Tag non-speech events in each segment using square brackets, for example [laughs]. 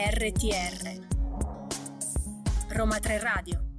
RTR Roma 3 Radio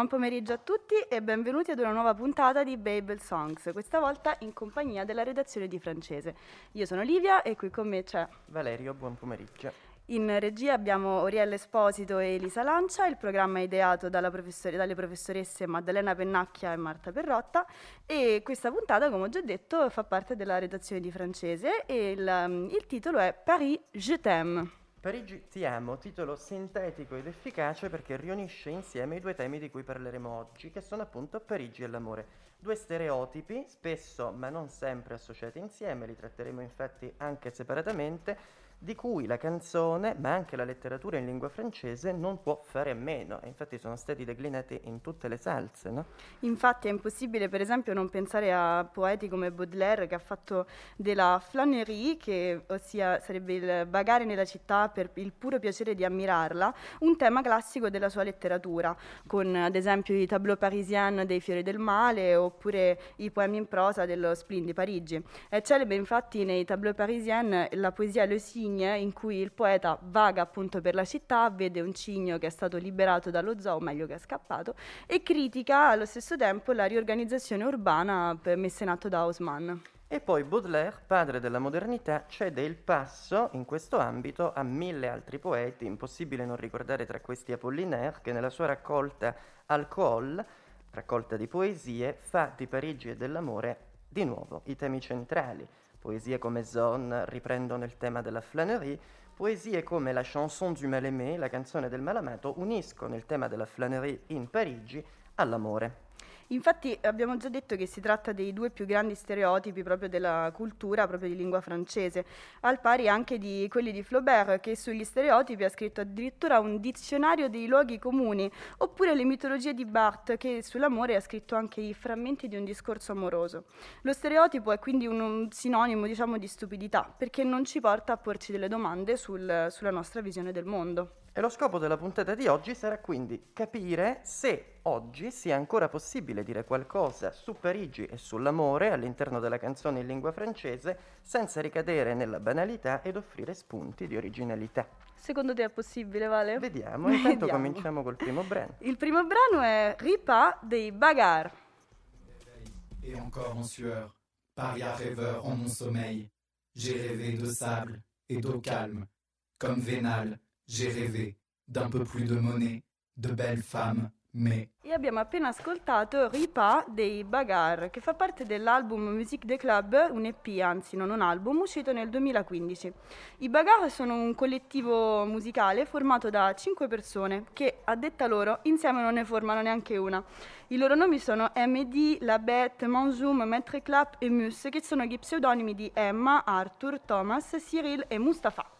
Buon pomeriggio a tutti e benvenuti ad una nuova puntata di Babel Songs, questa volta in compagnia della redazione di francese. Io sono Livia e qui con me c'è Valerio, buon pomeriggio. In regia abbiamo Oriella Esposito e Elisa Lancia, il programma è ideato professor- dalle professoresse Maddalena Pennacchia e Marta Perrotta e questa puntata, come ho già detto, fa parte della redazione di francese e il, il titolo è Paris, je t'aime. Parigi ti amo, titolo sintetico ed efficace perché riunisce insieme i due temi di cui parleremo oggi, che sono appunto Parigi e l'amore. Due stereotipi, spesso ma non sempre associati insieme, li tratteremo infatti anche separatamente, di cui la canzone, ma anche la letteratura in lingua francese, non può fare a meno. Infatti sono stati declinati in tutte le salse, no? Infatti è impossibile, per esempio, non pensare a poeti come Baudelaire che ha fatto della flânerie, che ossia sarebbe il vagare nella città per il puro piacere di ammirarla, un tema classico della sua letteratura, con ad esempio i tableau parisiens dei Fiori del Male oppure i poemi in prosa dello Splin di Parigi. È celebre infatti nei tableau parisiens la poesia Le Signe cigne in cui il poeta vaga appunto per la città, vede un cigno che è stato liberato dallo zoo, meglio che è scappato, e critica allo stesso tempo la riorganizzazione urbana messa in atto da Haussmann. E poi Baudelaire, padre della modernità, cede il passo in questo ambito a mille altri poeti, impossibile non ricordare tra questi Apollinaire, che nella sua raccolta Alcool, raccolta di poesie, fa di Parigi e dell'amore di nuovo i temi centrali. Poesie come Zone riprendono il tema della flânerie, poesie come la chanson du mal-aimé, la canzone del malamato, uniscono il tema della flânerie in Parigi all'amore. Infatti abbiamo già detto che si tratta dei due più grandi stereotipi proprio della cultura, proprio di lingua francese, al pari anche di quelli di Flaubert, che sugli stereotipi ha scritto addirittura un dizionario dei luoghi comuni, oppure le mitologie di Barthes, che sull'amore ha scritto anche i frammenti di un discorso amoroso. Lo stereotipo è quindi un, un sinonimo, diciamo, di stupidità, perché non ci porta a porci delle domande sul, sulla nostra visione del mondo. E lo scopo della puntata di oggi sarà quindi capire se oggi sia ancora possibile dire qualcosa su Parigi e sull'amore all'interno della canzone in lingua francese senza ricadere nella banalità ed offrire spunti di originalità. Secondo te è possibile, Vale? Vediamo, [laughs] intanto Vediamo. cominciamo col primo brano. Il primo brano è Ripa dei Bagar. Et encore en sueur, paria rêveur en mon sommeil, j'ai rêvé de sable et d'eau calme, comme vénal j'ai rêvé d'un peu plus de monnaie, de belles femmes, mais... E abbiamo appena ascoltato Ripa dei Bagar, che fa parte dell'album Musique des Club, un EP, anzi non un album, uscito nel 2015. I Bagar sono un collettivo musicale formato da cinque persone che, a detta loro, insieme non ne formano neanche una. I loro nomi sono MD, Labette, Manzoum, Maître Clap e Mus, che sono gli pseudonimi di Emma, Arthur, Thomas, Cyril e Mustafa.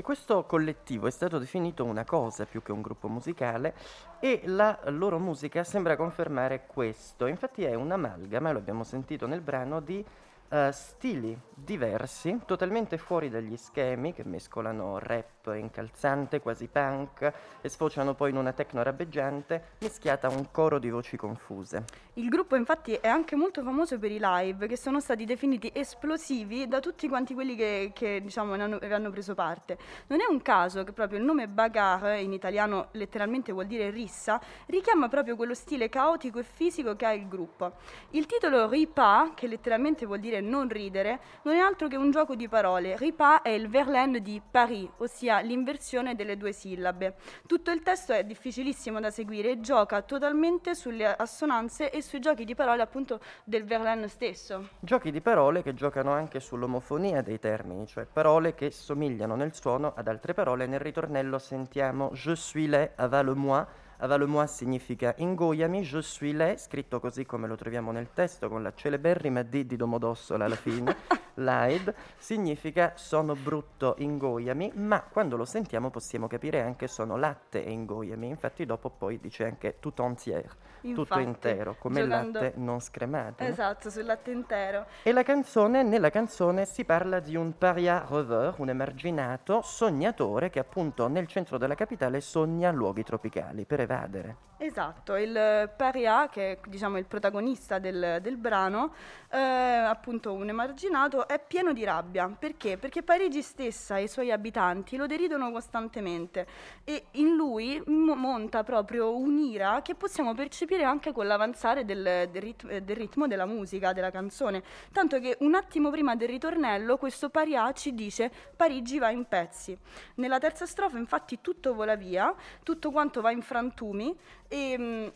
E questo collettivo è stato definito una cosa più che un gruppo musicale e la loro musica sembra confermare questo. Infatti è un'amalgama, lo abbiamo sentito nel brano, di uh, stili diversi, totalmente fuori dagli schemi che mescolano rap incalzante, quasi punk e sfociano poi in una techno rabbeggiante mischiata a un coro di voci confuse. Il gruppo infatti è anche molto famoso per i live che sono stati definiti esplosivi da tutti quanti quelli che, che diciamo ne hanno, ne hanno preso parte. Non è un caso che proprio il nome Bagar, in italiano letteralmente vuol dire rissa, richiama proprio quello stile caotico e fisico che ha il gruppo. Il titolo Ripa, che letteralmente vuol dire non ridere, non è altro che un gioco di parole. Ripa è il Verlaine di Paris, ossia l'inversione delle due sillabe. Tutto il testo è difficilissimo da seguire e gioca totalmente sulle assonanze e sui giochi di parole appunto del Verlaine stesso. Giochi di parole che giocano anche sull'omofonia dei termini, cioè parole che somigliano nel suono ad altre parole. Nel ritornello sentiamo Je suis lait, avale moi Avale-moi significa ingoiami, je suis lei, scritto così come lo troviamo nel testo, con la celeberrima D di Domodossola alla fine. [laughs] Laid significa sono brutto, ingoiami, ma quando lo sentiamo possiamo capire anche sono latte e ingoiami. Infatti dopo poi dice anche tout entière, tutto Infatti, intero, come giocando- latte non scremato. no? Esatto, sul latte intero. E la canzone, nella canzone si parla di un paria rêveur, un emarginato sognatore che appunto nel centro della capitale sogna luoghi tropicali per evadere. Esatto, il Paria, che è diciamo, il protagonista del, del brano, eh, appunto un emarginato, è pieno di rabbia. Perché? Perché Parigi stessa e i suoi abitanti lo deridono costantemente e in lui mo- monta proprio un'ira che possiamo percepire anche con l'avanzare del, del rit- del ritmo della musica, della canzone. Tanto che un attimo prima del ritornello questo Paria ci dice Parigi va in pezzi. Nella terza strofa infatti tutto vola via, tutto quanto va in frantumi e, mm,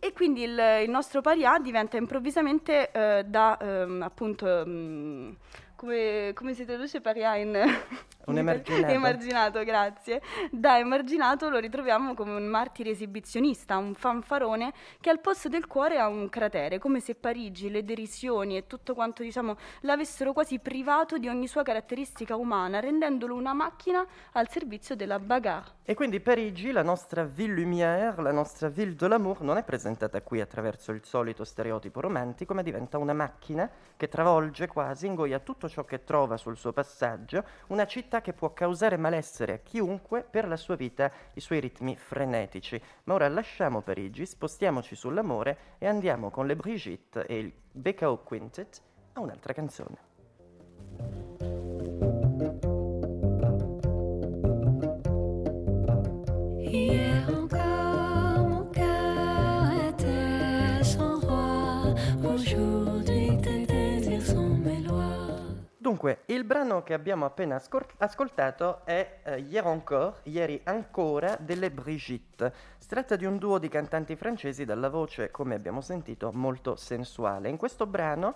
e quindi il, il nostro paria diventa improvvisamente eh, da ehm, appunto mm, come, come si traduce paria in Un [laughs] emarginato. emarginato, grazie. Da emarginato lo ritroviamo come un martire esibizionista, un fanfarone che al posto del cuore ha un cratere, come se Parigi, le derisioni e tutto quanto diciamo l'avessero quasi privato di ogni sua caratteristica umana, rendendolo una macchina al servizio della bagarre. E quindi Parigi, la nostra ville lumière, la nostra ville de l'amour, non è presentata qui attraverso il solito stereotipo romantico, ma diventa una macchina che travolge quasi, ingoia tutto ciò che trova sul suo passaggio, una città che può causare malessere a chiunque per la sua vita, i suoi ritmi frenetici. Ma ora lasciamo Parigi, spostiamoci sull'amore e andiamo con le Brigitte e il BKO Quintet a un'altra canzone. Dunque, il brano che abbiamo appena ascol- ascoltato è eh, Hier encore, ieri ancora, delle Brigitte. Si tratta di un duo di cantanti francesi dalla voce, come abbiamo sentito, molto sensuale. In questo brano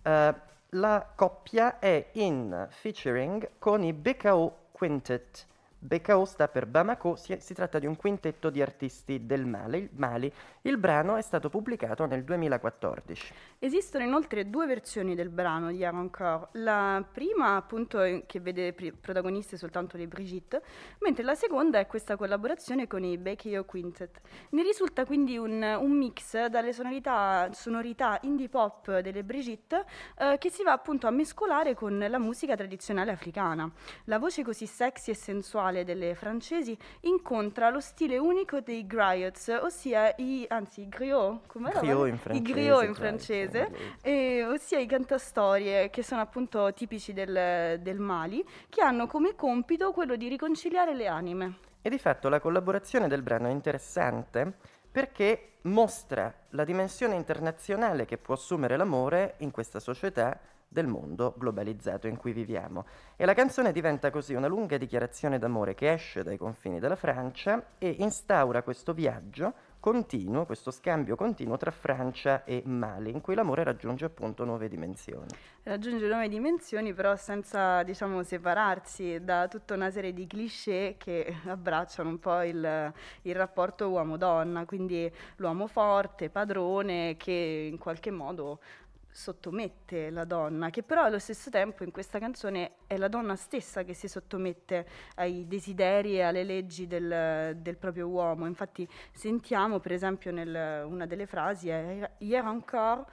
eh, la coppia è in featuring con i BKO Quintet. BKO sta per Bamako, si, si tratta di un quintetto di artisti del Mali. Il, Mali. Il brano è stato pubblicato nel 2014. Esistono inoltre due versioni del brano di Encore. La prima, appunto, che vede protagoniste soltanto le Brigitte, mentre la seconda è questa collaborazione con i Becchio Quintet. Ne risulta quindi un, un mix dalle sonorità, sonorità indie pop delle Brigitte eh, che si va appunto a mescolare con la musica tradizionale africana. La voce così sexy e sensuale delle francesi incontra lo stile unico dei griots, ossia i, anzi, i griot, come Griot in I francese, griot in francese, e- ossia i cantastorie che sono appunto tipici del, del Mali, che hanno come compito quello di riconciliare le anime. E di fatto la collaborazione del brano è interessante perché mostra la dimensione internazionale che può assumere l'amore in questa società del mondo globalizzato in cui viviamo. E la canzone diventa così una lunga dichiarazione d'amore che esce dai confini della Francia e instaura questo viaggio continuo, questo scambio continuo tra Francia e Mali, in cui l'amore raggiunge appunto nuove dimensioni. Raggiunge nuove dimensioni, però senza, diciamo, separarsi da tutta una serie di cliché che abbracciano un po' il, il rapporto uomo-donna, quindi l'uomo forte, padrone, che in qualche modo sottomette la donna, che però allo stesso tempo in questa canzone è la donna stessa che si sottomette ai desideri e alle leggi del, del proprio uomo. Infatti sentiamo per esempio nel, una delle frasi è Hier encore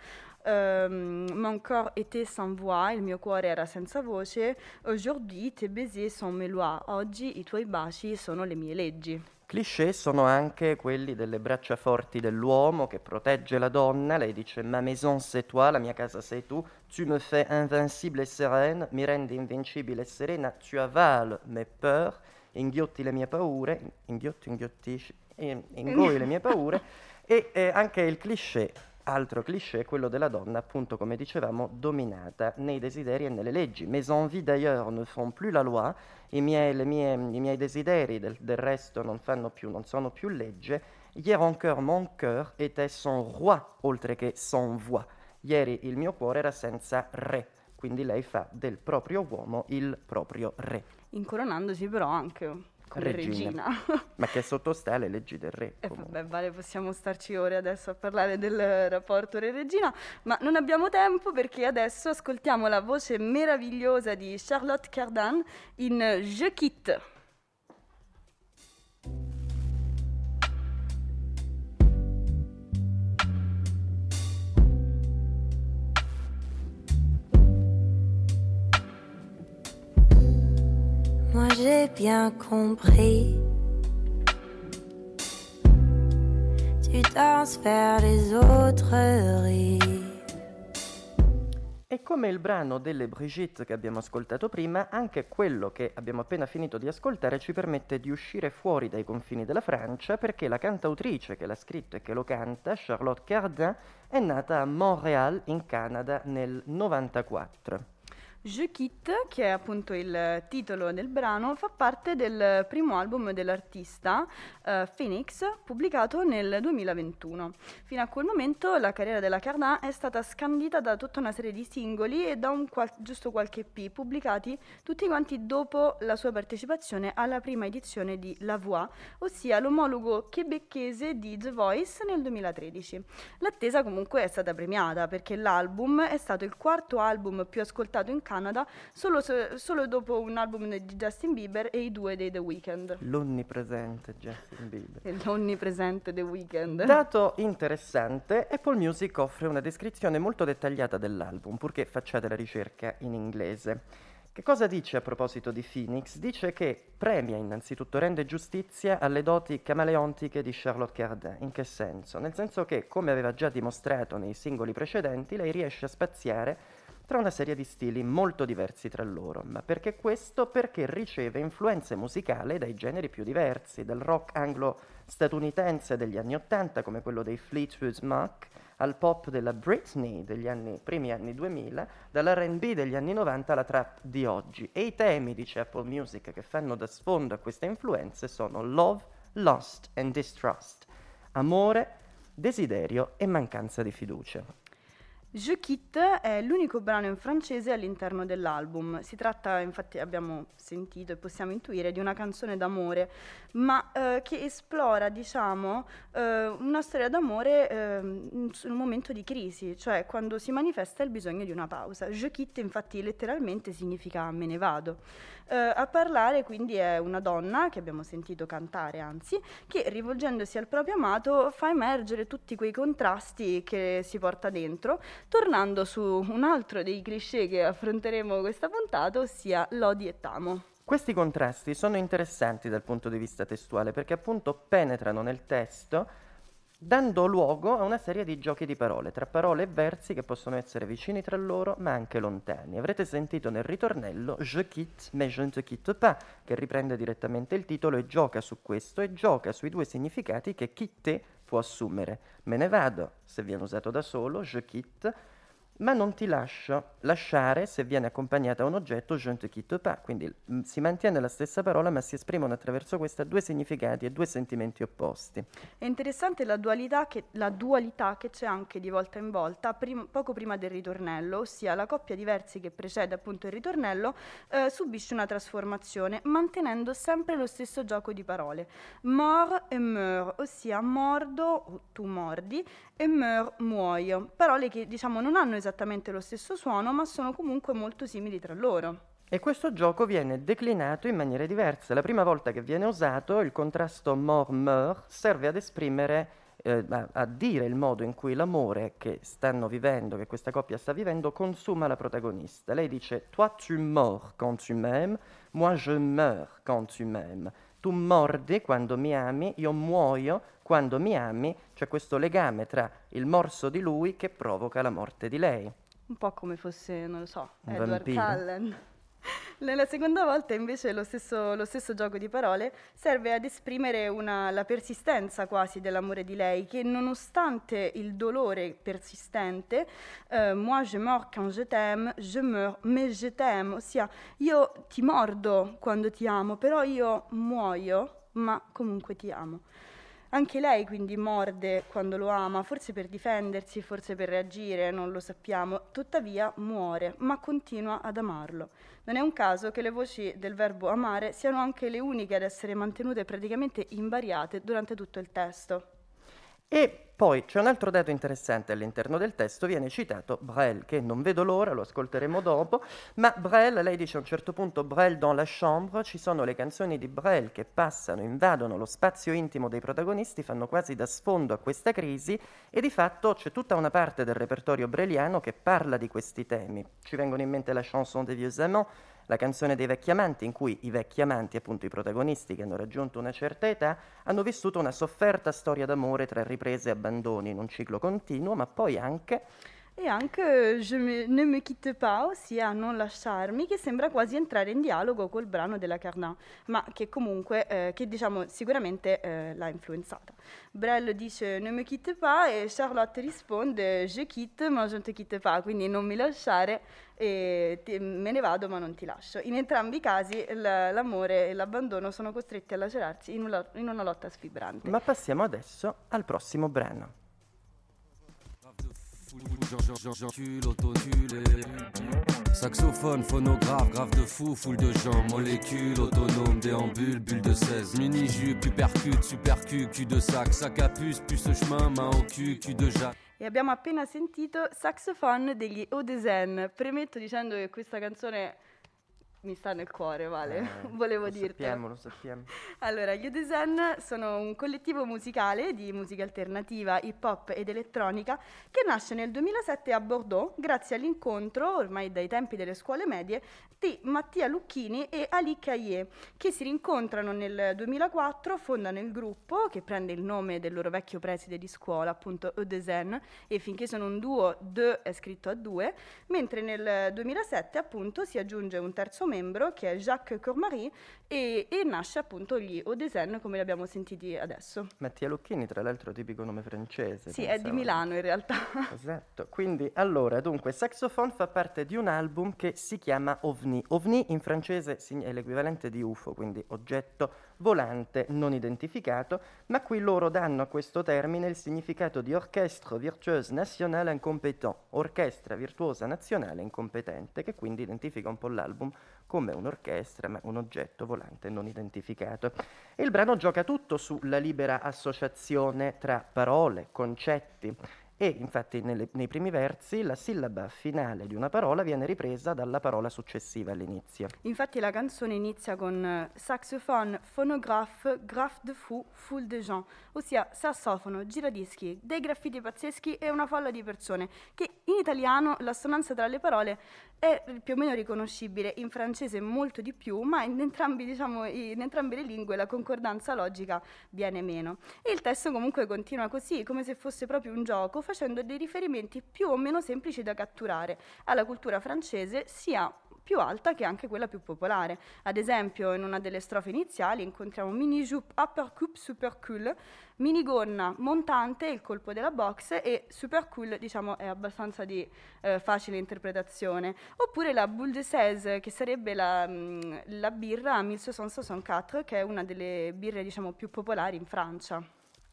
Ehm, mon corps était sans voix, il mio cuore era senza voce. Aujourd'hui, tes baisers sont mes lois. Oggi i tuoi baci sono le mie leggi. Cliché sono anche quelli delle braccia forti dell'uomo che protegge la donna, lei dice ma maison c'est toi, la mia casa sei tu, tu me fais invincible et sereine, mi rendi invincibile e serena, tu avales mes peurs, inghiotti le mie paure, inghiotti, inghiottisci, ingoi le mie paure, [laughs] e eh, anche il cliché, altro cliché, è quello della donna, appunto come dicevamo, dominata nei desideri e nelle leggi. Mes envies d'ailleurs ne font plus la loi, i miei, mie- i miei desideri del, del resto non, più, non sono più legge. Hier encore mon cœur était sans roi, oltre che sans voix. Ieri il mio cuore era senza re, quindi lei fa del proprio uomo il proprio re. Incoronandosi però anche come Regina. regina. [laughs] ma che sottostà alle leggi del re. E comunque. vabbè, vale, possiamo starci ore adesso a parlare del rapporto re-regina, ma non abbiamo tempo perché adesso ascoltiamo la voce meravigliosa di Charlotte Cardin in Je quitte. Moi j'ai bien compris. Tu danses vers les autres rires. E come il brano delle Brigitte che abbiamo ascoltato prima, anche quello che abbiamo appena finito di ascoltare ci permette di uscire fuori dai confini della Francia perché la cantautrice che l'ha scritto e che lo canta, Charlotte Cardin, è nata a Montréal in Canada nel 94. Je quitte, che è appunto il titolo del brano, fa parte del primo album dell'artista eh, Phoenix, pubblicato nel 2021. Fino a quel momento la carriera della Cardin è stata scandita da tutta una serie di singoli e da qual- giusto qualche EP pubblicati tutti quanti dopo la sua partecipazione alla prima edizione di La Voix, ossia l'omologo quebecchese di The Voice nel 2013. L'attesa comunque è stata premiata perché l'album è stato il quarto album più ascoltato in Canada solo, se- solo dopo un album di Justin Bieber e i due dei The Weeknd. L'onnipresente Justin Bieber. L'onnipresente The Weeknd. Dato interessante, Apple Music offre una descrizione molto dettagliata dell'album, purché facciate la ricerca in inglese. Che cosa dice a proposito di Phoenix? Dice che premia innanzitutto, rende giustizia alle doti camaleontiche di Charlotte Cardin. In che senso? Nel senso che, come aveva già dimostrato nei singoli precedenti, lei riesce a spaziare tra una serie di stili molto diversi tra loro. Ma perché questo? Perché riceve influenze musicali dai generi più diversi, dal rock anglo-statunitense degli anni Ottanta, come quello dei Fleetwood Mac, al pop della Britney degli anni, primi anni 2000, dall'R&B degli anni 90 alla trap di oggi. E i temi, dice Apple Music, che fanno da sfondo a queste influenze sono love, lust and distrust, amore, desiderio e mancanza di fiducia. Je quitte è l'unico brano in francese all'interno dell'album. Si tratta, infatti, abbiamo sentito e possiamo intuire, di una canzone d'amore, ma eh, che esplora, diciamo, eh, una storia d'amore eh, in un momento di crisi, cioè quando si manifesta il bisogno di una pausa. Je quitte, infatti, letteralmente significa me ne vado. Eh, a parlare quindi è una donna che abbiamo sentito cantare, anzi, che rivolgendosi al proprio amato fa emergere tutti quei contrasti che si porta dentro, tornando su un altro dei cliché che affronteremo questa puntata, ossia lodi e tamo. Questi contrasti sono interessanti dal punto di vista testuale perché appunto penetrano nel testo dando luogo a una serie di giochi di parole, tra parole e versi che possono essere vicini tra loro ma anche lontani. Avrete sentito nel ritornello Je quitte mais je ne te quitte pas, che riprende direttamente il titolo e gioca su questo e gioca sui due significati che quitte può assumere. Me ne vado se viene usato da solo, je quitte, ma non ti lascio lasciare se viene accompagnata a un oggetto je ne te quitte pas, quindi mm, si mantiene la stessa parola ma si esprimono attraverso questa due significati e due sentimenti opposti. È interessante la dualità che, la dualità che c'è anche di volta in volta, prim- poco prima del ritornello, ossia la coppia di versi che precede appunto il ritornello eh, subisce una trasformazione mantenendo sempre lo stesso gioco di parole. Mort e meur, ossia mordo, tu mordi, e meur, muoio. Parole che diciamo non hanno esattamente lo stesso suono ma sono comunque molto simili tra loro. E questo gioco viene declinato in maniere diverse. La prima volta che viene usato, il contrasto mort-meur serve ad esprimere, eh, a, a dire il modo in cui l'amore che stanno vivendo, che questa coppia sta vivendo, consuma la protagonista. Lei dice Toi tu mors quand tu m'aimes, moi je meurs quand tu m'aimes. Tu mordi quando mi ami, io muoio quando mi ami. C'è questo legame tra il morso di lui che provoca la morte di lei. Un po' come fosse, non lo so, Un Edward vampiro. Cullen. [laughs] Nella seconda volta invece lo stesso, lo stesso gioco di parole serve ad esprimere una- la persistenza quasi dell'amore di lei che nonostante il dolore persistente, eh, moi je meurs quand je t'aime, je meurs mais je t'aime, ossia io ti mordo quando ti amo, però io muoio, ma comunque ti amo. Anche lei quindi morde quando lo ama, forse per difendersi, forse per reagire, non lo sappiamo. Tuttavia muore, ma continua ad amarlo. Non è un caso che le voci del verbo amare siano anche le uniche ad essere mantenute praticamente invariate durante tutto il testo. E poi c'è un altro dato interessante all'interno del testo, viene citato Brel, che non vedo l'ora, lo ascolteremo dopo, ma Brel, lei dice a un certo punto Brel dans la chambre, ci sono le canzoni di Brel che passano, invadono lo spazio intimo dei protagonisti, fanno quasi da sfondo a questa crisi e di fatto c'è tutta una parte del repertorio breliano che parla di questi temi. Ci vengono in mente la chanson des vieux amants, la canzone dei vecchi amanti, in cui i vecchi amanti, appunto i protagonisti che hanno raggiunto una certa età, hanno vissuto una sofferta storia d'amore tra riprese e abbandoni in un ciclo continuo, ma poi anche e anche Je me, ne me quitte pas, ossia Non lasciarmi, che sembra quasi entrare in dialogo col brano della Carnat, ma che comunque, eh, che diciamo sicuramente eh, l'ha influenzata. Brel dice Ne me quitte pas e Charlotte risponde Je quitte ma je ne te quitte pas, quindi non mi lasciare, e ti, me ne vado ma non ti lascio. In entrambi i casi l'amore e l'abbandono sono costretti a lacerarsi in una, in una lotta sfibrante. Ma passiamo adesso al prossimo brano. Saxophone, phonographe, grave de fou, foule de gens, molécules, autonome, déambule, bulle de 16, mini-jus, puis percute, super cul, de sac, sac à puce, puce chemin, main au cul, cul de jatte. E abbiamo appena sentito Saxophone degli Odezen. Premetto dicendo che questa canzone mi sta nel cuore, Vale, eh, [laughs] volevo lo dirti. Sappiamo, lo sappiamo. Allora, gli Udesen sono un collettivo musicale di musica alternativa, hip hop ed elettronica che nasce nel 2007 a Bordeaux grazie all'incontro, ormai dai tempi delle scuole medie, di Mattia Lucchini e Ali Caillé, che si rincontrano nel 2004, fondano il gruppo che prende il nome del loro vecchio preside di scuola, appunto Udesen, e finché sono un duo, De è scritto a due, mentre nel 2007 appunto si aggiunge un terzo membro che è Jacques Cormary e, e nasce appunto gli Odesen come li abbiamo sentiti adesso. Mattia Lucchini tra l'altro tipico nome francese. Sì, pensavo. è di Milano in realtà. [laughs] Esatto, quindi allora dunque Saxophone fa parte di un album che si chiama OVNI. OVNI in francese è l'equivalente di UFO, quindi oggetto volante non identificato, ma qui loro danno a questo termine il significato di orchestre virtueuse nationale incompétent, orchestra virtuosa nazionale incompetente, che quindi identifica un po' l'album come un'orchestra, ma un oggetto volante non identificato. E il brano gioca tutto sulla libera associazione tra parole, concetti, e infatti nelle, nei primi versi la sillaba finale di una parola viene ripresa dalla parola successiva all'inizio. Infatti la canzone inizia con uh, saxophone, phonographe, graphe de fou, foule de gens, ossia sassofono, giradischi, dei graffiti pazzeschi e una folla di persone, che in italiano l'assonanza tra le parole è più o meno riconoscibile, in francese molto di più, ma in, entrambi, diciamo, in entrambe le lingue la concordanza logica viene meno. E il testo comunque continua così, come se fosse proprio un gioco, facendo dei riferimenti più o meno semplici da catturare alla cultura francese, sia più alta che anche quella più popolare. Ad esempio, in una delle strofe iniziali incontriamo mini jupe upper coupe super cool, minigonna montante, il colpo della box e super cool diciamo è abbastanza di eh, facile interpretazione. Oppure la boule de 16 che sarebbe la, mh, mm, la birra 1664 che è una delle birre diciamo più popolari in Francia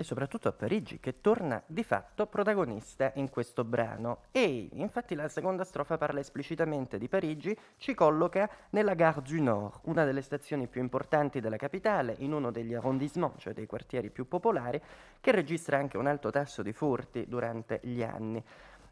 e soprattutto a Parigi, che torna di fatto protagonista in questo brano. E infatti la seconda strofa parla esplicitamente di Parigi, ci colloca nella Gare du Nord, una delle stazioni più importanti della capitale, in uno degli arrondissement, cioè dei quartieri più popolari, che registra anche un alto tasso di furti durante gli anni.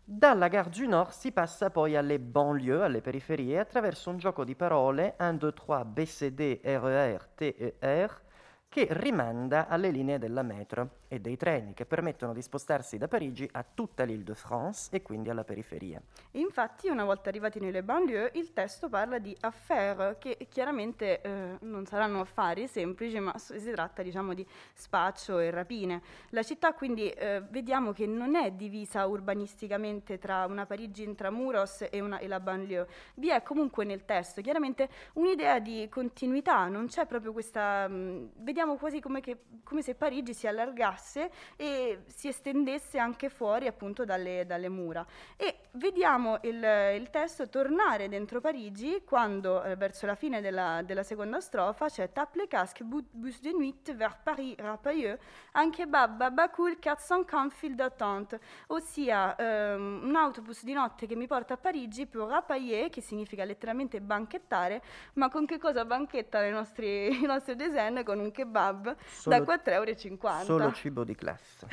Dalla Gare du Nord si passa poi alle banlieue, alle periferie, attraverso un gioco di parole 1, 2, 3, BCD, RER, TER, che rimanda alle linee della metro e dei treni che permettono di spostarsi da Parigi a tutta l'Île-de-France e quindi alla periferia. Infatti, una volta arrivati nelle banlieue, il testo parla di affaire, che chiaramente eh, non saranno affari semplici, ma si tratta diciamo di spaccio e rapine. La città quindi eh, vediamo che non è divisa urbanisticamente tra una Parigi intramuros e, una, e la banlieue, vi è comunque nel testo chiaramente un'idea di continuità, non c'è proprio questa... Mh, vediamo quasi come, che, come se Parigi si allargasse allargasse e si estendesse anche fuori appunto dalle, dalle mura. E vediamo il, il, testo tornare dentro Parigi quando eh, verso la fine della, della, seconda strofa c'è Tape les casques, bus de nuit vers Paris, Rapailleux, anche Babba, Bacoul, 450 fil d'attente, ossia ehm, un autobus di notte che mi porta a Parigi per Rapailleux, che significa letteralmente banchettare, ma con che cosa banchettano [laughs] i nostri, i nostri design? Con un kebab solo, da 4,50 euro. Solo cibo di classe.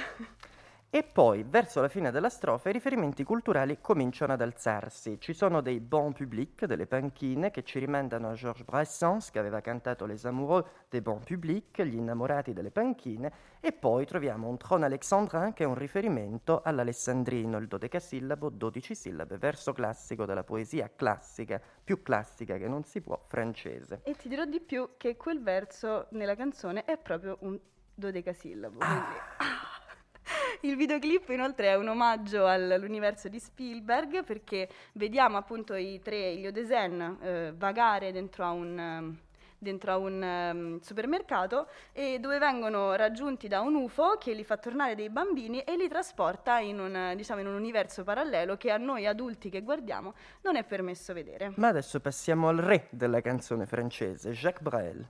E poi, verso la fine della strofa, i riferimenti culturali cominciano ad alzarsi. Ci sono dei bons publics, delle panchine, che ci rimandano a Georges Brassens, che aveva cantato Les Amoureux des bons publics, gli innamorati delle panchine, e poi troviamo un trône alexandrin, che è un riferimento all'alessandrino, il dodecasillabo, 12 sillabe, verso classico della poesia classica, più classica che non si può, francese. E ti dirò di più che quel verso nella canzone è proprio un dodecasillabo. Ah. [laughs] Il videoclip inoltre è un omaggio all'universo di Spielberg perché vediamo appunto i tre Iliodesen eh, vagare dentro a un dentro a un um, supermercato e dove vengono raggiunti da un UFO che li fa tornare dei bambini e li trasporta in un, diciamo, in un universo parallelo che a noi adulti che guardiamo non è permesso vedere. Ma adesso passiamo al re della canzone francese, Jacques Brel.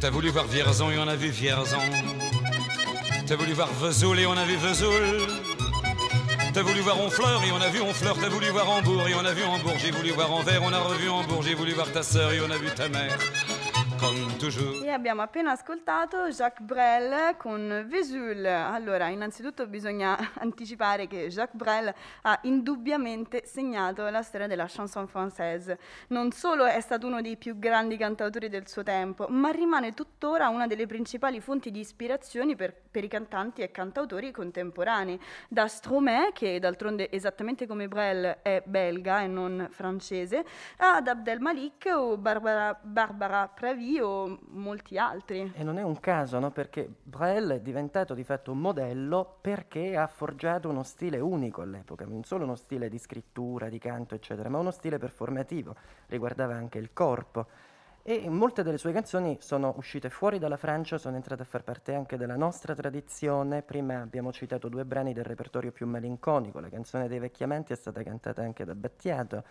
T'as voulu voir Vierzon et on a vu Vierzon. T'as voulu voir Vesoul et on a vu Vesoul. T'as voulu voir Honfleur et on a vu Honfleur. T'as voulu voir Hambourg et on a vu Hambourg. J'ai voulu voir Anvers, on a revu Hambourg. J'ai voulu voir ta sœur et on a vu ta mère. E abbiamo appena ascoltato Jacques Brel con Vesul. Allora, innanzitutto bisogna [laughs] anticipare che Jacques Brel ha indubbiamente segnato la storia della chanson française. Non solo è stato uno dei più grandi cantautori del suo tempo, ma rimane tuttora una delle principali fonti di ispirazione per, per i cantanti e cantautori contemporanei. Da Stromae, che d'altronde esattamente come Brel è belga e non francese, ad Abdel Malik o Barbara, Barbara Pravi o molti altri. E non è un caso, no? Perché Brel è diventato di fatto un modello perché ha forgiato uno stile unico all'epoca, non solo uno stile di scrittura, di canto, eccetera, ma uno stile performativo, riguardava anche il corpo. E molte delle sue canzoni sono uscite fuori dalla Francia, sono entrate a far parte anche della nostra tradizione. Prima abbiamo citato due brani del repertorio più malinconico, la canzone dei vecchiamenti è stata cantata anche da Battiato.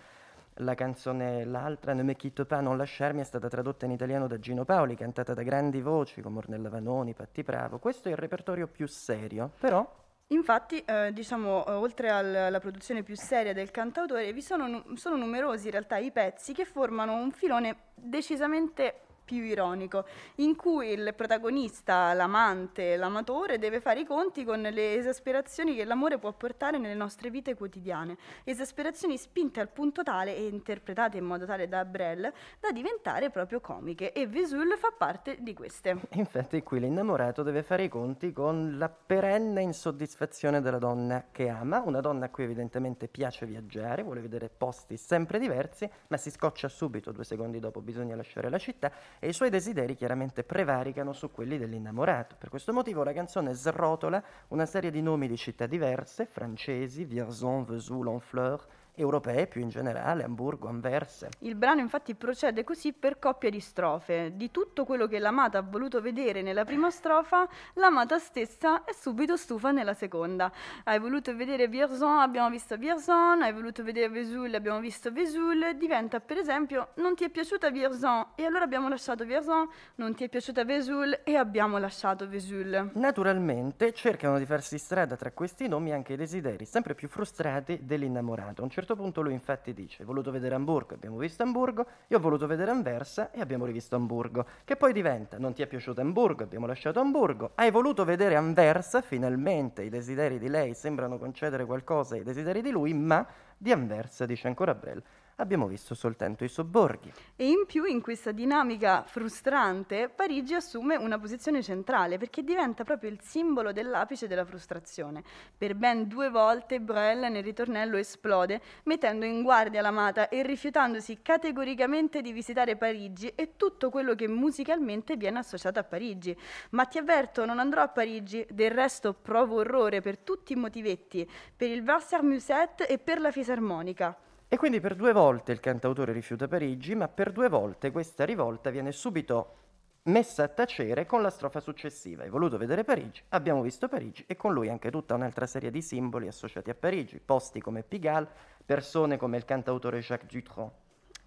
La canzone L'altra, Ne me quitte pas, non lasciarmi, è stata tradotta in italiano da Gino Paoli, cantata da grandi voci come Ornella Vanoni, Patti Bravo. Questo è il repertorio più serio, però Infatti, eh, diciamo, eh, oltre al, alla produzione più seria del cantautore, vi sono, nu- sono numerosi in realtà i pezzi che formano un filone decisamente più ironico, in cui il protagonista, l'amante, l'amatore deve fare i conti con le esasperazioni che l'amore può portare nelle nostre vite quotidiane, esasperazioni spinte al punto tale e interpretate in modo tale da Brel da diventare proprio comiche e Vesul fa parte di queste. Infatti qui l'innamorato deve fare i conti con la perenne insoddisfazione della donna che ama, una donna a cui evidentemente piace viaggiare, vuole vedere posti sempre diversi, ma si scoccia subito, due secondi dopo bisogna lasciare la città e i suoi desideri chiaramente prevaricano su quelli dell'innamorato. Per questo motivo la canzone srotola una serie di nomi di città diverse, francesi, Vierzon, Vesoul, Honfleur, europee più in generale, Amburgo, Anversa. Il brano infatti procede così per coppia di strofe. Di tutto quello che l'amata ha voluto vedere nella prima strofa, l'amata stessa è subito stufa nella seconda. Hai voluto vedere Vierzon, abbiamo visto Vierzon, hai voluto vedere Vesoul, abbiamo visto Vesoul, diventa per esempio non ti è piaciuta Vierzon e allora abbiamo lasciato Vierzon, non ti è piaciuta Vesoul e abbiamo lasciato Vesoul. Naturalmente cercano di farsi strada tra questi nomi anche i desideri sempre più frustrati dell'innamorato. Un certo certo punto lui infatti dice, hai voluto vedere Amburgo, abbiamo visto Amburgo, io ho voluto vedere Anversa e abbiamo rivisto Amburgo, che poi diventa, non ti è piaciuto Amburgo, abbiamo lasciato Amburgo, hai voluto vedere Anversa, finalmente i desideri di lei sembrano concedere qualcosa ai desideri di lui, ma di Anversa, dice ancora Brel, abbiamo visto soltanto i sobborghi. E in più in questa dinamica frustrante Parigi assume una posizione centrale perché diventa proprio il simbolo dell'apice della frustrazione. Per ben due volte Brel nel ritornello esplode mettendo in guardia l'amata e rifiutandosi categoricamente di visitare Parigi e tutto quello che musicalmente viene associato a Parigi. Ma ti avverto, non andrò a Parigi, del resto provo orrore per tutti i motivetti, per il Wasser Musette e per la fisarmonica. E quindi per due volte il cantautore rifiuta Parigi, ma per due volte questa rivolta viene subito messa a tacere con la strofa successiva. Hai voluto vedere Parigi, abbiamo visto Parigi e con lui anche tutta un'altra serie di simboli associati a Parigi, posti come Pigalle, persone come il cantautore Jacques Dutronc.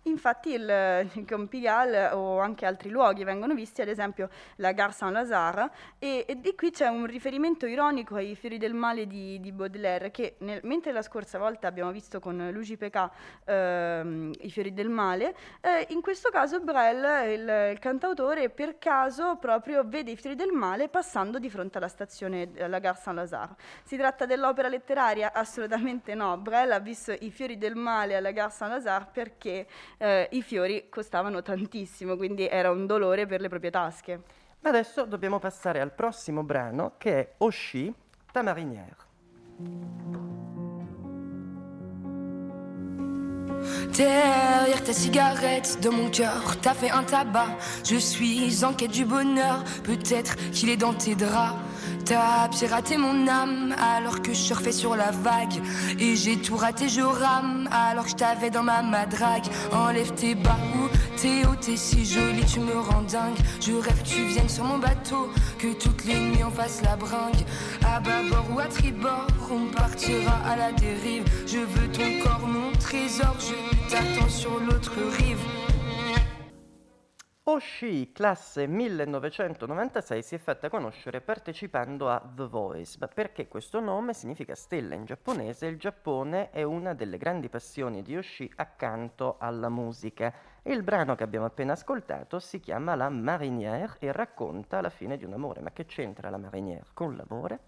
Infatti il, il Campigal o anche altri luoghi vengono visti, ad esempio la Gare Saint-Lazare, e, e, di qui c'è un riferimento ironico ai fiori del male di, di Baudelaire, che nel, mentre la scorsa volta abbiamo visto con Luigi Pecà ehm, i fiori del male, eh, in questo caso Brel, il, il, cantautore, per caso proprio vede i fiori del male passando di fronte alla stazione, alla Gare Saint-Lazare. Si tratta dell'opera letteraria? Assolutamente no. Brel ha visto i fiori del male alla Gare Saint-Lazare perché eh, i fiori costavano tantissimo, quindi era un dolore per le proprie tasche. Ma adesso dobbiamo passare al prossimo brano che è Oshi, ta marinière. Derrière ta cigarette, de mon cœur, t'as fait un tabac. Je suis en quête du bonheur, peut-être qu'il est dans tes draps. T'as piraté mon âme alors que je surfais sur la vague. Et j'ai tout raté, je rame alors que je t'avais dans ma madrague. Enlève tes bas ou t'es haut, t'es si jolie, tu me rends dingue. Je rêve que tu viennes sur mon bateau, que toutes les nuits on fasse la bringue. À bâbord ou à tribord, on partira à la dérive. Je veux ton corps, mon trésor, je t'attends sur l'autre rive. Oshii, classe 1996, si è fatta conoscere partecipando a The Voice, ma perché questo nome significa stella in giapponese il Giappone è una delle grandi passioni di Oshii accanto alla musica. Il brano che abbiamo appena ascoltato si chiama La Marinière e racconta la fine di un amore. Ma che c'entra la Marinière con l'amore?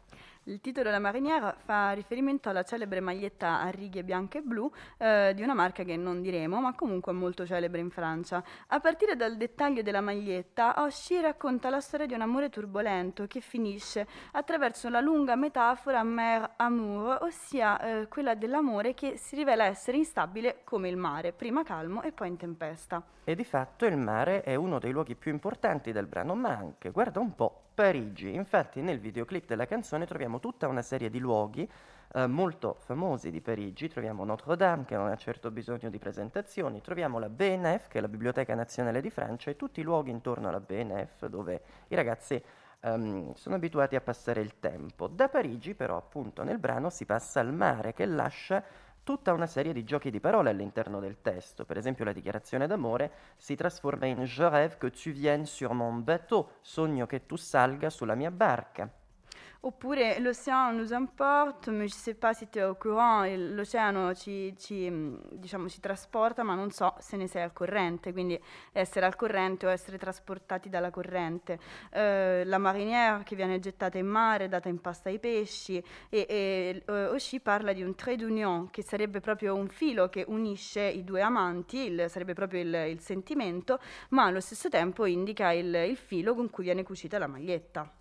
Il titolo della mariniera fa riferimento alla celebre maglietta a righe bianche e blu eh, di una marca che non diremo, ma comunque molto celebre in Francia. A partire dal dettaglio della maglietta, Oshii racconta la storia di un amore turbolento che finisce attraverso la lunga metafora mer amour, ossia eh, quella dell'amore che si rivela essere instabile come il mare, prima calmo e poi in tempesta. E di fatto il mare è uno dei luoghi più importanti del brano, ma anche, guarda un po', Parigi. Infatti nel videoclip della canzone troviamo tutta una serie di luoghi eh, molto famosi di Parigi. Troviamo Notre-Dame, che non ha certo bisogno di presentazioni, troviamo la BNF, che è la Biblioteca Nazionale di Francia, e tutti i luoghi intorno alla BNF dove i ragazzi um, sono abituati a passare il tempo. Da Parigi però appunto nel brano si passa al mare che lascia tutta una serie di giochi di parole all'interno del testo. Per esempio la dichiarazione d'amore si trasforma in Je rêve que tu viennes sur mon bateau, sogno che tu salga sulla mia barca. Oppure l'océan nous importe, ma je ne sais pas si tu es au courant, l'oceano ci, ci, diciamo, ci, trasporta, ma non so se ne sei al corrente, quindi essere al corrente o essere trasportati dalla corrente. Uh, la marinière che viene gettata in mare, data in pasta ai pesci, e, e uh, Oshii parla di un trait d'union, che sarebbe proprio un filo che unisce i due amanti, il, sarebbe proprio il, il, sentimento, ma allo stesso tempo indica il, il filo con cui viene cucita la maglietta.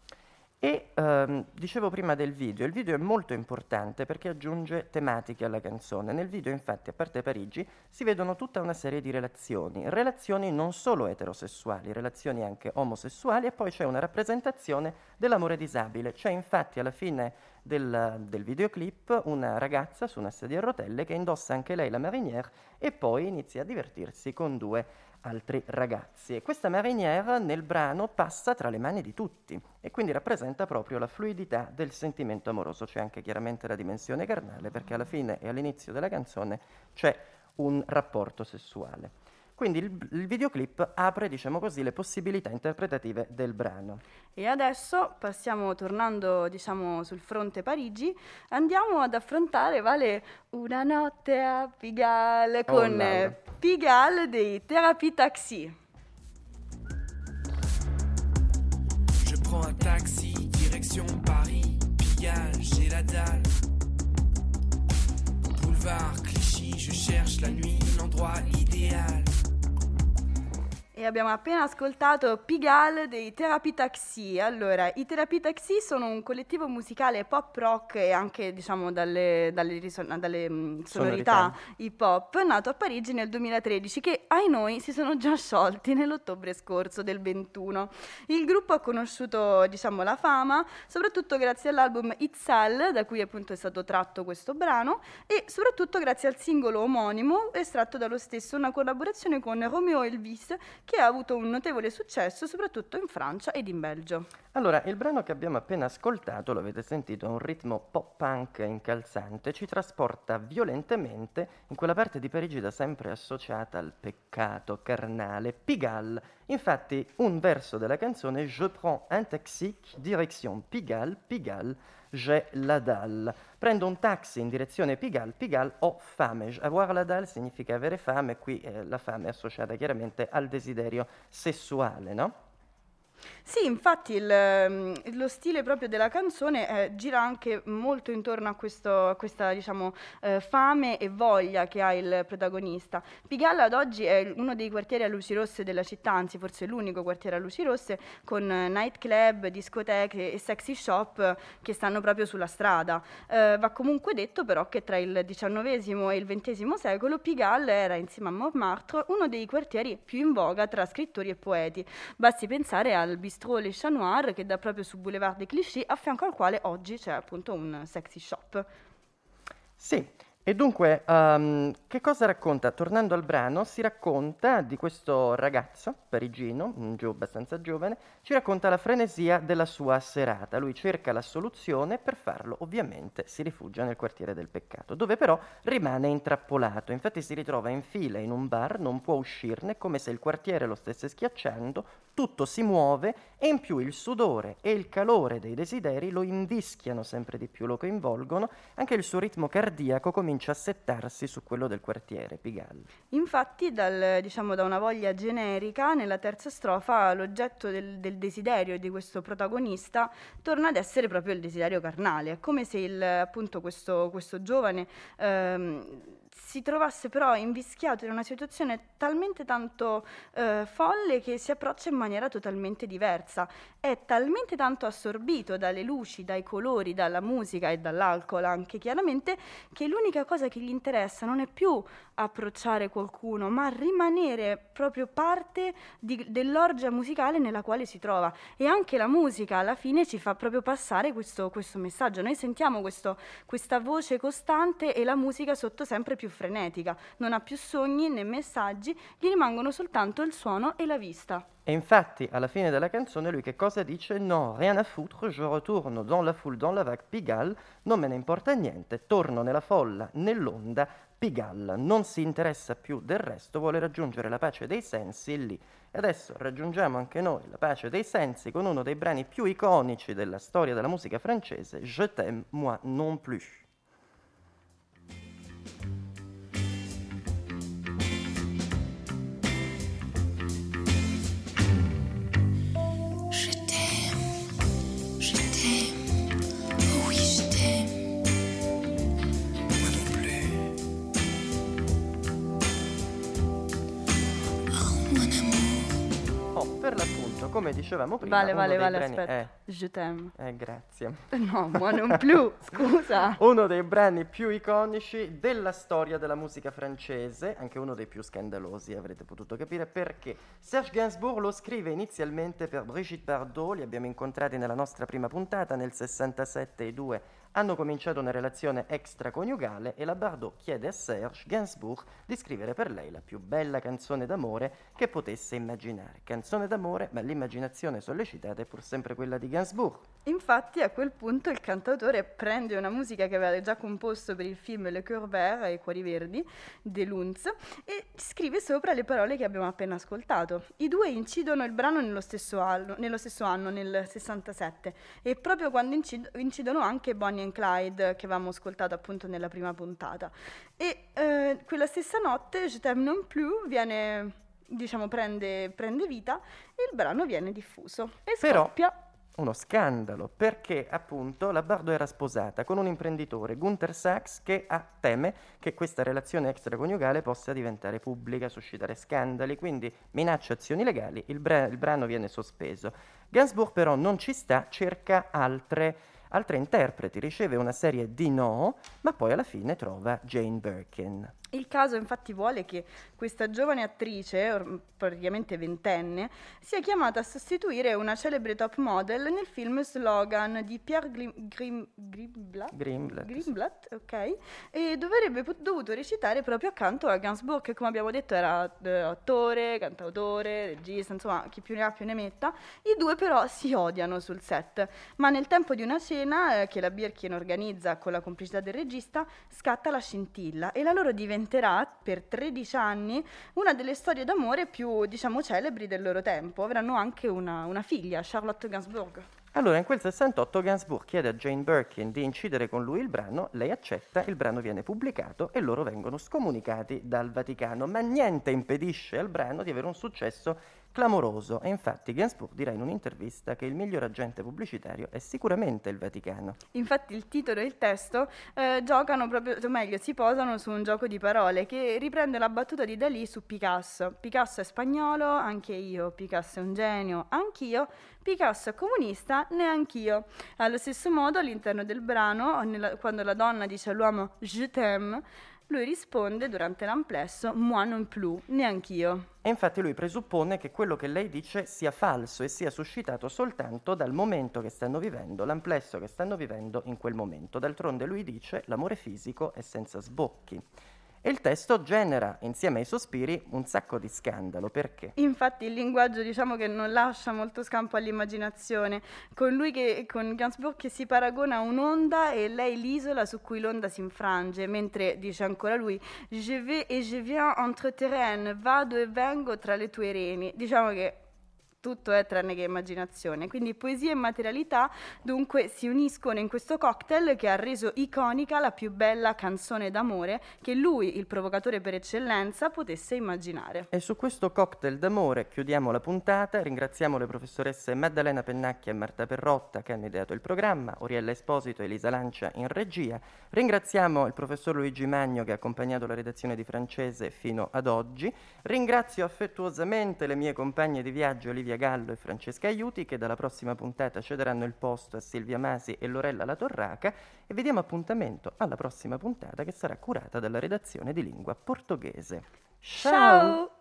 E ehm, dicevo prima del video, il video è molto importante perché aggiunge tematiche alla canzone. Nel video infatti, a parte Parigi, si vedono tutta una serie di relazioni, relazioni non solo eterosessuali, relazioni anche omosessuali e poi c'è una rappresentazione dell'amore disabile. C'è infatti alla fine del, del videoclip una ragazza su una sedia a rotelle che indossa anche lei la marinière e poi inizia a divertirsi con due altri ragazzi. E questa marinière nel brano passa tra le mani di tutti e quindi rappresenta proprio la fluidità del sentimento amoroso. C'è anche chiaramente la dimensione carnale perché alla fine e all'inizio della canzone c'è un rapporto sessuale. Quindi il, il, videoclip apre, diciamo così, le possibilità interpretative del brano. E adesso passiamo, tornando diciamo, sul fronte Parigi, andiamo ad affrontare, Vale, una notte a Pigalle oh, con oh, Pigalle dei Therapy Taxi. Je prends un taxi, direction Paris, Pigalle, j'ai la dalle. Boulevard Clichy, je cherche la nuit l'endroit idéal. E abbiamo appena ascoltato Pigalle dei Therapy Taxi. Allora, i Therapy Taxi sono un collettivo musicale pop rock e anche, diciamo, dalle, dalle, rison- dalle mh, sonorità, Sonorità. hip hop, nato a Parigi nel 2013, che ai noi si sono già sciolti nell'ottobre scorso del 21. Il gruppo ha conosciuto, diciamo, la fama soprattutto grazie all'album Itzal, da cui appunto è stato tratto questo brano, e soprattutto grazie al singolo omonimo estratto dallo stesso, una collaborazione con Romeo Elvis, che ha avuto un notevole successo soprattutto in Francia ed in Belgio. Allora, il brano che abbiamo appena ascoltato, lo avete sentito, ha un ritmo pop punk incalzante, ci trasporta violentemente in quella parte di Parigi da sempre associata al peccato carnale, Pigalle. Infatti, un verso della canzone Je prends un taxi, direction Pigalle, Pigalle, j'ai la dalle. Prendo un taxi in direzione Pigalle, Pigalle, ho fame. Avoir la dalle significa avere fame, qui eh, la fame è associata chiaramente al desiderio sessuale, no? Sì, infatti il, ehm, lo stile proprio della canzone eh, gira anche molto intorno a, questo- a questa diciamo, eh, fame e voglia che ha il protagonista. Pigalle ad oggi è uno dei quartieri a luci rosse della città, anzi forse l'unico quartiere a luci rosse, con eh, nightclub, discoteche e sexy shop che stanno proprio sulla strada. Eh, va comunque detto però che tra il XIX e il XX secolo Pigalle era insieme a Montmartre uno dei quartieri più in voga tra scrittori e poeti. Basti pensare al bistrot Le Chat Noir che dà proprio su Boulevard des Clichy, a fianco al quale oggi c'è appunto un sexy shop. Sì, e dunque, ehm, che cosa racconta? Tornando al brano, si racconta di questo ragazzo parigino, un giù abbastanza giovane, ci racconta la frenesia della sua serata. Lui cerca la soluzione, per farlo ovviamente si rifugia nel quartiere del peccato, dove però rimane intrappolato. Infatti si ritrova in fila in un bar, non può uscirne, come se il quartiere lo stesse schiacciando, tutto si muove e in più il sudore e il calore dei desideri lo invischiano sempre di più, lo coinvolgono, anche il suo ritmo cardiaco comincia a settarsi su quello del quartiere Pigalle. Infatti, dal- diciamo, da una voglia generica, nella terza strofa l'oggetto del, del desiderio di questo protagonista torna ad essere proprio il desiderio carnale. È come se il- appunto questo, questo giovane ehm, si trovasse però invischiato in una situazione talmente tanto eh, folle che si approccia in maniera totalmente diversa. È talmente tanto assorbito dalle luci, dai colori, dalla musica e dall'alcol anche chiaramente, che l'unica cosa che gli interessa non è più approcciare qualcuno, ma rimanere proprio parte di- dell'orgia musicale nella quale si trova. E anche la musica alla fine ci fa proprio passare questo, questo messaggio. Noi sentiamo questo- questa voce costante e la musica sotto sempre più frenetica. Non ha più sogni né messaggi, gli rimangono soltanto il suono e la vista. E infatti, alla fine della canzone, lui che cosa dice? No, rien à foutre, je retourno dans la foule, dans la vague Pigalle, non me ne importa niente, torno nella folla, nell'onda, Pigalle, non si interessa più del resto, vuole raggiungere la pace dei sensi lì. E adesso raggiungiamo anche noi la pace dei sensi con uno dei brani più iconici della storia della musica francese, Je t'aime, moi non plus. Come dicevamo prima, Vale, uno vale, dei vale, brani... aspetta. Je t'aime. Eh, eh, grazie. [laughs] No, moi non più, [laughs] scusa. Uno dei brani più iconici della storia della musica francese, anche uno dei più scandalosi, avrete potuto capire perché. Serge Gainsbourg lo scrive inizialmente per Brigitte Bardot, li abbiamo incontrati nella nostra prima puntata, nel 67 i due hanno cominciato una relazione extraconiugale e la Bardot chiede a Serge Gainsbourg di scrivere per lei la più bella canzone d'amore che potesse immaginare. Canzone d'amore, ma l'immaginazione sollecitata è pur sempre quella di Gainsbourg. Infatti a quel punto il cantautore prende una musica che aveva già composto per il film Le Cœur Vert e i Cuori Verdi di Lunz e scrive sopra le parole che abbiamo appena ascoltato. I due incidono il brano nello stesso anno, nello stesso anno, nel 67, e proprio quando incid- incidono anche Bonnie and Clyde che avevamo ascoltato appunto nella prima puntata. E eh, quella stessa notte Je t'aime non plus viene, diciamo, prende, prende vita e il brano viene diffuso e Però- scoppia uno scandalo, perché appunto la Bardo era sposata con un imprenditore, Gunther Sachs, che ha, teme che questa relazione extraconiugale possa diventare pubblica, suscitare scandali, quindi minaccia azioni legali, il, bra- il brano viene sospeso. Gainsbourg però non ci sta, cerca altre altre interpreti, riceve una serie di no, ma poi alla fine trova Jane Birkin. Il caso infatti vuole che questa giovane attrice, praticamente ventenne, sia chiamata a sostituire una celebre top model nel film Slogan di Pierre Grim- Grim- Grimblatt, Grimblatt. Grimblatt, ok, e dove avrebbe pot- dovuto recitare proprio accanto a Gainsbourg, che come abbiamo detto era eh, attore, cantautore, regista, insomma chi più ne ha più ne metta. I due però si odiano sul set, ma nel tempo di una cena eh, che la Birkin organizza con la complicità del regista scatta la scintilla e la loro diventerà per 13 anni una delle storie d'amore più, diciamo, celebri del loro tempo. Avranno anche una, una figlia, Charlotte Gainsbourg. Allora, in quel 68 Gainsbourg chiede a Jane Birkin di incidere con lui il brano, lei accetta, il brano viene pubblicato e loro vengono scomunicati dal Vaticano, ma niente impedisce al brano di avere un successo clamoroso e infatti Gainsbourg dirà in un'intervista che il miglior agente pubblicitario è sicuramente il Vaticano. Infatti il titolo e il testo eh, giocano proprio, o meglio, si posano su un gioco di parole che riprende la battuta di Dalì su Picasso. Picasso è spagnolo, anche io. Picasso è un genio, anch'io. Picasso è comunista, neanch'io. Allo stesso modo all'interno del brano, nella, quando la donna dice all'uomo je t'aime, lui risponde durante l'amplesso moi non plus, neanch'io. E infatti lui presuppone che quello che lei dice sia falso e sia suscitato soltanto dal momento che stanno vivendo, l'amplesso che stanno vivendo in quel momento. D'altronde lui dice l'amore fisico è senza sbocchi. E il testo genera, insieme ai sospiri, un sacco di scandalo. Perché? Infatti il linguaggio diciamo che non lascia molto scampo all'immaginazione, con lui che, con Gainsbourg che si paragona a un'onda e lei l'isola su cui l'onda si infrange, mentre dice ancora lui Je vais et je viens entre rênes, vado e vengo tra le tue reni. Diciamo che tutto è tranne che immaginazione. Quindi poesia e materialità dunque si uniscono in questo cocktail che ha reso iconica la più bella canzone d'amore che lui, il provocatore per eccellenza, potesse immaginare. E su questo cocktail d'amore chiudiamo la puntata. Ringraziamo le professoresse Maddalena Pennacchia e Marta Perrotta che hanno ideato il programma, Oriella Esposito e Elisa Lancia in regia. Ringraziamo il professor Luigi Magno che ha accompagnato la redazione di francese fino ad oggi. Ringrazio affettuosamente le mie compagne di viaggio Olivia Gallo e Francesca Aiuti che dalla prossima puntata cederanno il posto a Silvia Masi e Lorella La Torraca e vediamo appuntamento alla prossima puntata che sarà curata dalla redazione di lingua portoghese. Ciao!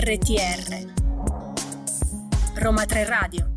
RTR Roma 3 Radio